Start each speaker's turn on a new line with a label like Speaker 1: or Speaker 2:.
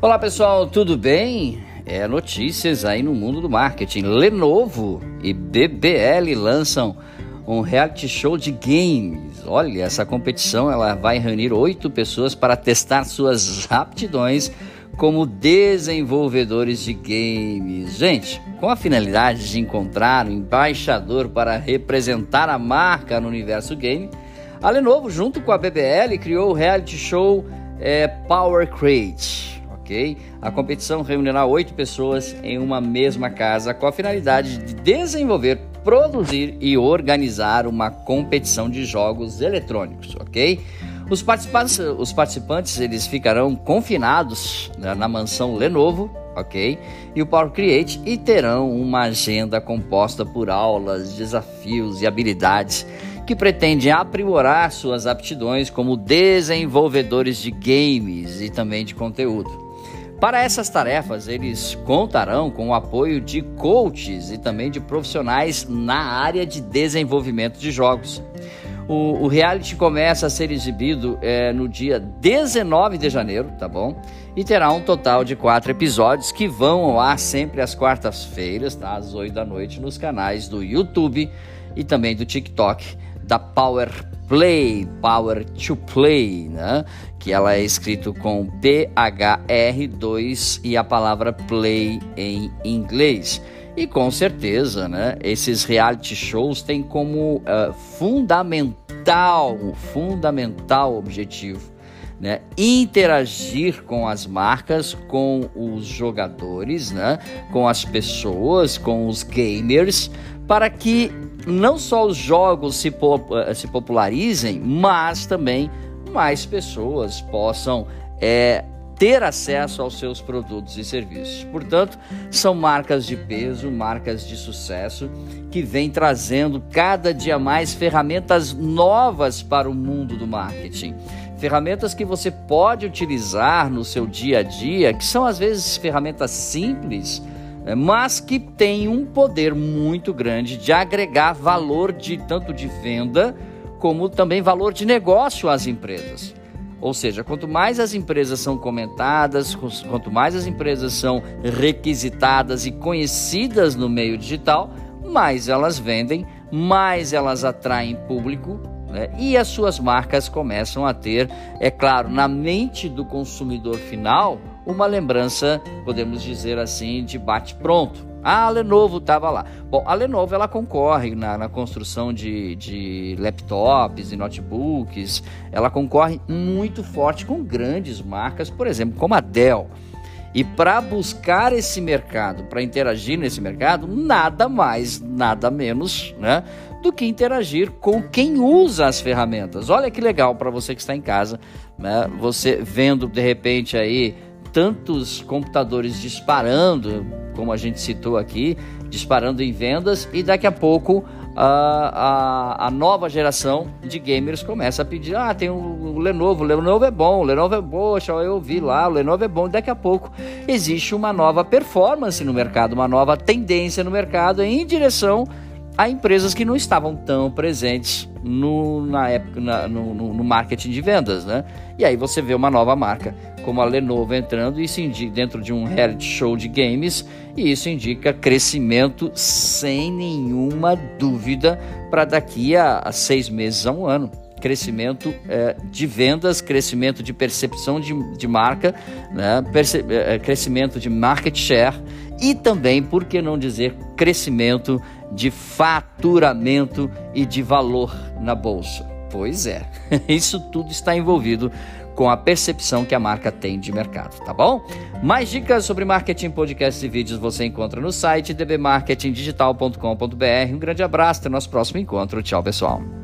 Speaker 1: Olá pessoal, tudo bem? É notícias aí no mundo do marketing. Lenovo e BBL lançam um reality show de games. Olha, essa competição ela vai reunir oito pessoas para testar suas aptidões como desenvolvedores de games. Gente, com a finalidade de encontrar um embaixador para representar a marca no universo game, a Lenovo, junto com a BBL, criou o reality show é, Power Crate. Ok? A competição reunirá oito pessoas em uma mesma casa com a finalidade de desenvolver, produzir e organizar uma competição de jogos eletrônicos, ok? Os participantes, os participantes eles ficarão confinados né, na mansão Lenovo, ok? E o Power Create e terão uma agenda composta por aulas, desafios e habilidades que pretendem aprimorar suas aptidões como desenvolvedores de games e também de conteúdo. Para essas tarefas, eles contarão com o apoio de coaches e também de profissionais na área de desenvolvimento de jogos. O, o reality começa a ser exibido é, no dia 19 de janeiro, tá bom? E terá um total de quatro episódios que vão ao ar sempre às quartas-feiras, tá? Às 8 da noite, nos canais do YouTube e também do TikTok da Power Play, Power to Play, né? Que ela é escrito com P-H-R-2 e a palavra play em inglês. E com certeza, né, esses reality shows têm como uh, fundamental, fundamental objetivo né, interagir com as marcas, com os jogadores, né, com as pessoas, com os gamers, para que não só os jogos se, uh, se popularizem, mas também mais pessoas possam é, ter acesso aos seus produtos e serviços. Portanto, são marcas de peso, marcas de sucesso que vêm trazendo cada dia mais ferramentas novas para o mundo do marketing. Ferramentas que você pode utilizar no seu dia a dia, que são às vezes ferramentas simples, né, mas que têm um poder muito grande de agregar valor de tanto de venda como também valor de negócio às empresas. Ou seja, quanto mais as empresas são comentadas, quanto mais as empresas são requisitadas e conhecidas no meio digital, mais elas vendem, mais elas atraem público né? e as suas marcas começam a ter, é claro, na mente do consumidor final, uma lembrança, podemos dizer assim, de bate-pronto. Ah, a Lenovo estava lá. Bom, a Lenovo ela concorre na, na construção de, de, laptops e notebooks, ela concorre muito forte com grandes marcas, por exemplo, como a Dell. E para buscar esse mercado, para interagir nesse mercado, nada mais, nada menos, né, do que interagir com quem usa as ferramentas. Olha que legal para você que está em casa, né, você vendo de repente aí tantos computadores disparando, como a gente citou aqui, disparando em vendas, e daqui a pouco a, a, a, nova geração de gamers começa a pedir: ah, tem o, o Lenovo, o Lenovo é bom, o Lenovo é poxa, eu vi lá, o Lenovo é bom. E daqui a pouco existe uma nova performance no mercado, uma nova tendência no mercado em direção a empresas que não estavam tão presentes no, na época, na, no, no, marketing de vendas, né? E aí você vê uma nova marca como a Lenovo entrando isso indica, dentro de um reality show de games e isso indica crescimento sem nenhuma dúvida para daqui a, a, seis meses a um ano. Crescimento é, de vendas, crescimento de percepção de, de marca, né? Perce, é, crescimento de market share e também, por que não dizer, crescimento de faturamento e de valor na bolsa. Pois é, isso tudo está envolvido com a percepção que a marca tem de mercado, tá bom? Mais dicas sobre marketing, podcasts e vídeos você encontra no site dbmarketingdigital.com.br. Um grande abraço, até nosso próximo encontro. Tchau, pessoal.